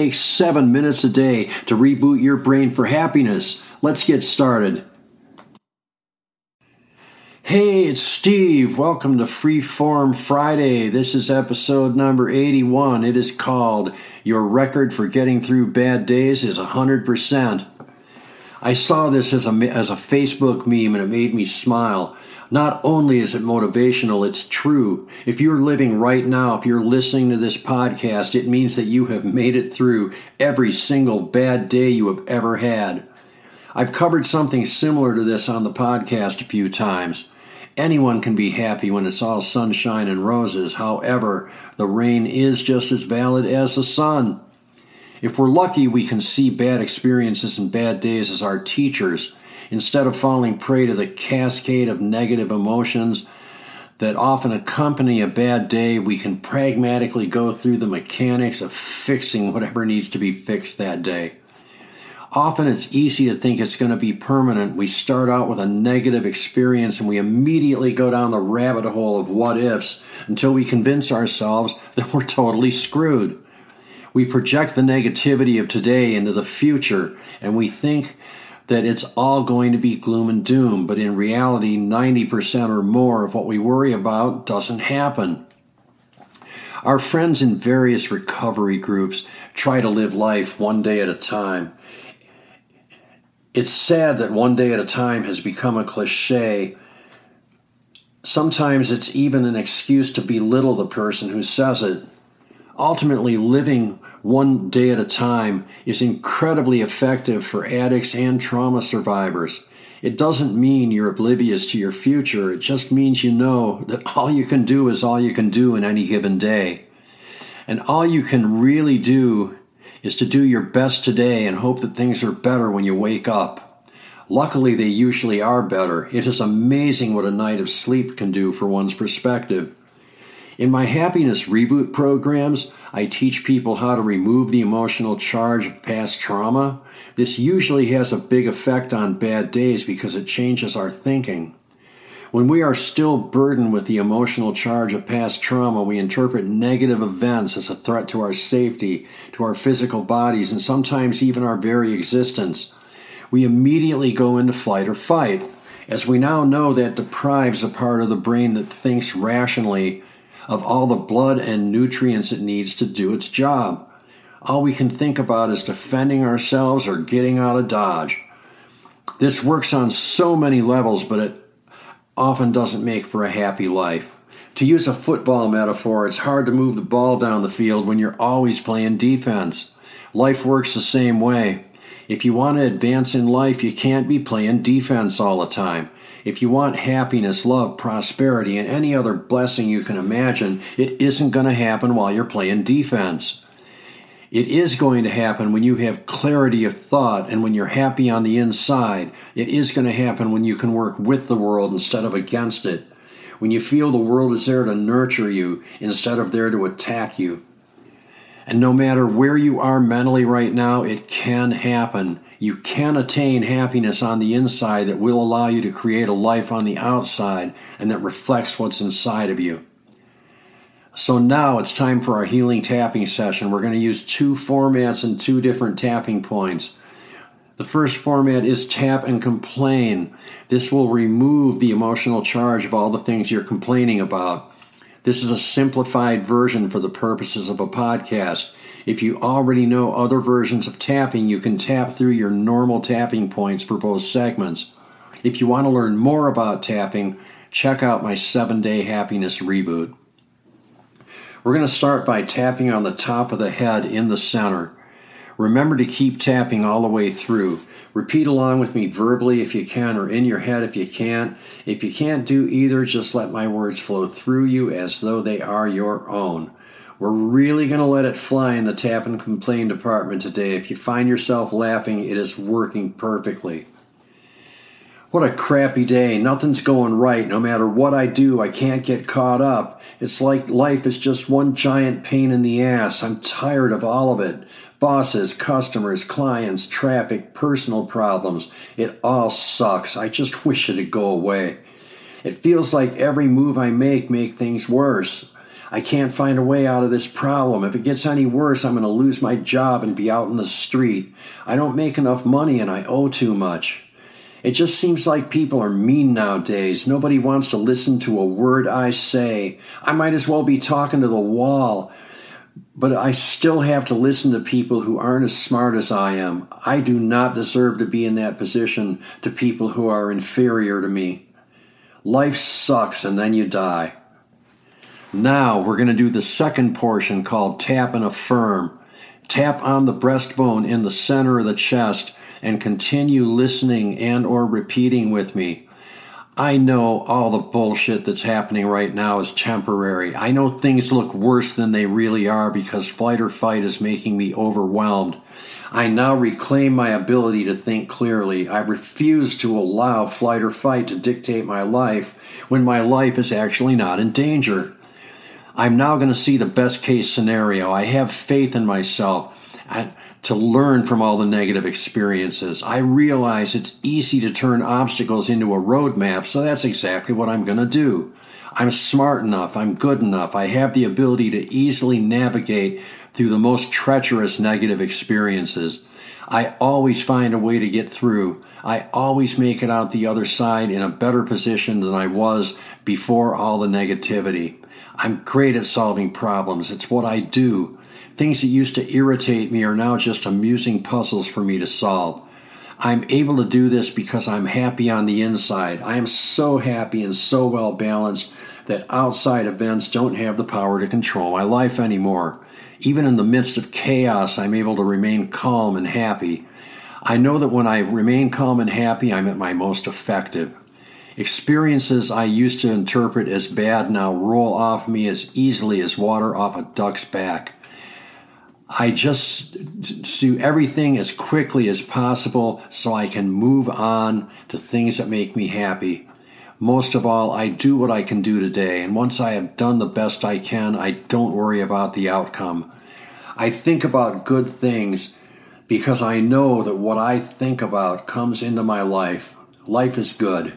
takes seven minutes a day to reboot your brain for happiness. Let's get started. Hey, it's Steve. Welcome to Freeform Friday. This is episode number 81. It is called Your Record for Getting Through Bad Days is 100%. I saw this as a, as a Facebook meme and it made me smile. Not only is it motivational, it's true. If you're living right now, if you're listening to this podcast, it means that you have made it through every single bad day you have ever had. I've covered something similar to this on the podcast a few times. Anyone can be happy when it's all sunshine and roses. However, the rain is just as valid as the sun. If we're lucky, we can see bad experiences and bad days as our teachers instead of falling prey to the cascade of negative emotions that often accompany a bad day, we can pragmatically go through the mechanics of fixing whatever needs to be fixed that day. Often it's easy to think it's going to be permanent. We start out with a negative experience and we immediately go down the rabbit hole of what ifs until we convince ourselves that we're totally screwed. We project the negativity of today into the future and we think that it's all going to be gloom and doom, but in reality, 90% or more of what we worry about doesn't happen. Our friends in various recovery groups try to live life one day at a time. It's sad that one day at a time has become a cliche. Sometimes it's even an excuse to belittle the person who says it. Ultimately, living one day at a time is incredibly effective for addicts and trauma survivors. It doesn't mean you're oblivious to your future, it just means you know that all you can do is all you can do in any given day. And all you can really do is to do your best today and hope that things are better when you wake up. Luckily, they usually are better. It is amazing what a night of sleep can do for one's perspective. In my happiness reboot programs, I teach people how to remove the emotional charge of past trauma. This usually has a big effect on bad days because it changes our thinking. When we are still burdened with the emotional charge of past trauma, we interpret negative events as a threat to our safety, to our physical bodies, and sometimes even our very existence. We immediately go into flight or fight, as we now know that deprives a part of the brain that thinks rationally of all the blood and nutrients it needs to do its job. All we can think about is defending ourselves or getting out of Dodge. This works on so many levels, but it often doesn't make for a happy life. To use a football metaphor, it's hard to move the ball down the field when you're always playing defense. Life works the same way. If you want to advance in life, you can't be playing defense all the time. If you want happiness, love, prosperity, and any other blessing you can imagine, it isn't going to happen while you're playing defense. It is going to happen when you have clarity of thought and when you're happy on the inside. It is going to happen when you can work with the world instead of against it. When you feel the world is there to nurture you instead of there to attack you. And no matter where you are mentally right now, it can happen you can attain happiness on the inside that will allow you to create a life on the outside and that reflects what's inside of you. So now it's time for our healing tapping session. We're going to use two formats and two different tapping points. The first format is tap and complain. This will remove the emotional charge of all the things you're complaining about. This is a simplified version for the purposes of a podcast. If you already know other versions of tapping, you can tap through your normal tapping points for both segments. If you want to learn more about tapping, check out my 7 day happiness reboot. We're going to start by tapping on the top of the head in the center. Remember to keep tapping all the way through. Repeat along with me verbally if you can, or in your head if you can't. If you can't do either, just let my words flow through you as though they are your own. We're really going to let it fly in the tap and complain department today. If you find yourself laughing, it is working perfectly. What a crappy day. Nothing's going right. No matter what I do, I can't get caught up. It's like life is just one giant pain in the ass. I'm tired of all of it. Bosses, customers, clients, traffic, personal problems. It all sucks. I just wish it'd go away. It feels like every move I make make things worse. I can't find a way out of this problem. If it gets any worse, I'm going to lose my job and be out in the street. I don't make enough money and I owe too much. It just seems like people are mean nowadays. Nobody wants to listen to a word I say. I might as well be talking to the wall. But I still have to listen to people who aren't as smart as I am. I do not deserve to be in that position to people who are inferior to me. Life sucks and then you die. Now we're going to do the second portion called tap and affirm. Tap on the breastbone in the center of the chest and continue listening and or repeating with me. I know all the bullshit that's happening right now is temporary. I know things look worse than they really are because flight or fight is making me overwhelmed. I now reclaim my ability to think clearly. I refuse to allow flight or fight to dictate my life when my life is actually not in danger. I'm now going to see the best case scenario. I have faith in myself to learn from all the negative experiences. I realize it's easy to turn obstacles into a roadmap, so that's exactly what I'm going to do. I'm smart enough, I'm good enough, I have the ability to easily navigate through the most treacherous negative experiences. I always find a way to get through. I always make it out the other side in a better position than I was before all the negativity. I'm great at solving problems. It's what I do. Things that used to irritate me are now just amusing puzzles for me to solve. I'm able to do this because I'm happy on the inside. I am so happy and so well balanced that outside events don't have the power to control my life anymore. Even in the midst of chaos, I'm able to remain calm and happy. I know that when I remain calm and happy, I'm at my most effective. Experiences I used to interpret as bad now roll off me as easily as water off a duck's back. I just do everything as quickly as possible so I can move on to things that make me happy. Most of all, I do what I can do today, and once I have done the best I can, I don't worry about the outcome. I think about good things because I know that what I think about comes into my life. Life is good.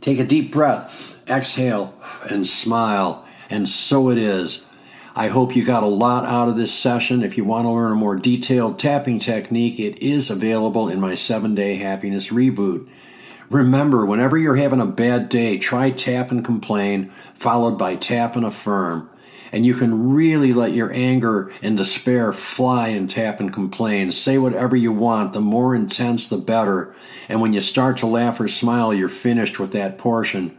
Take a deep breath, exhale, and smile, and so it is. I hope you got a lot out of this session. If you want to learn a more detailed tapping technique, it is available in my seven day happiness reboot. Remember, whenever you're having a bad day, try tap and complain, followed by tap and affirm. And you can really let your anger and despair fly and tap and complain. Say whatever you want, the more intense, the better. And when you start to laugh or smile, you're finished with that portion.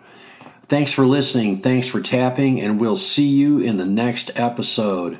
Thanks for listening. Thanks for tapping, and we'll see you in the next episode.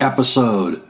episode.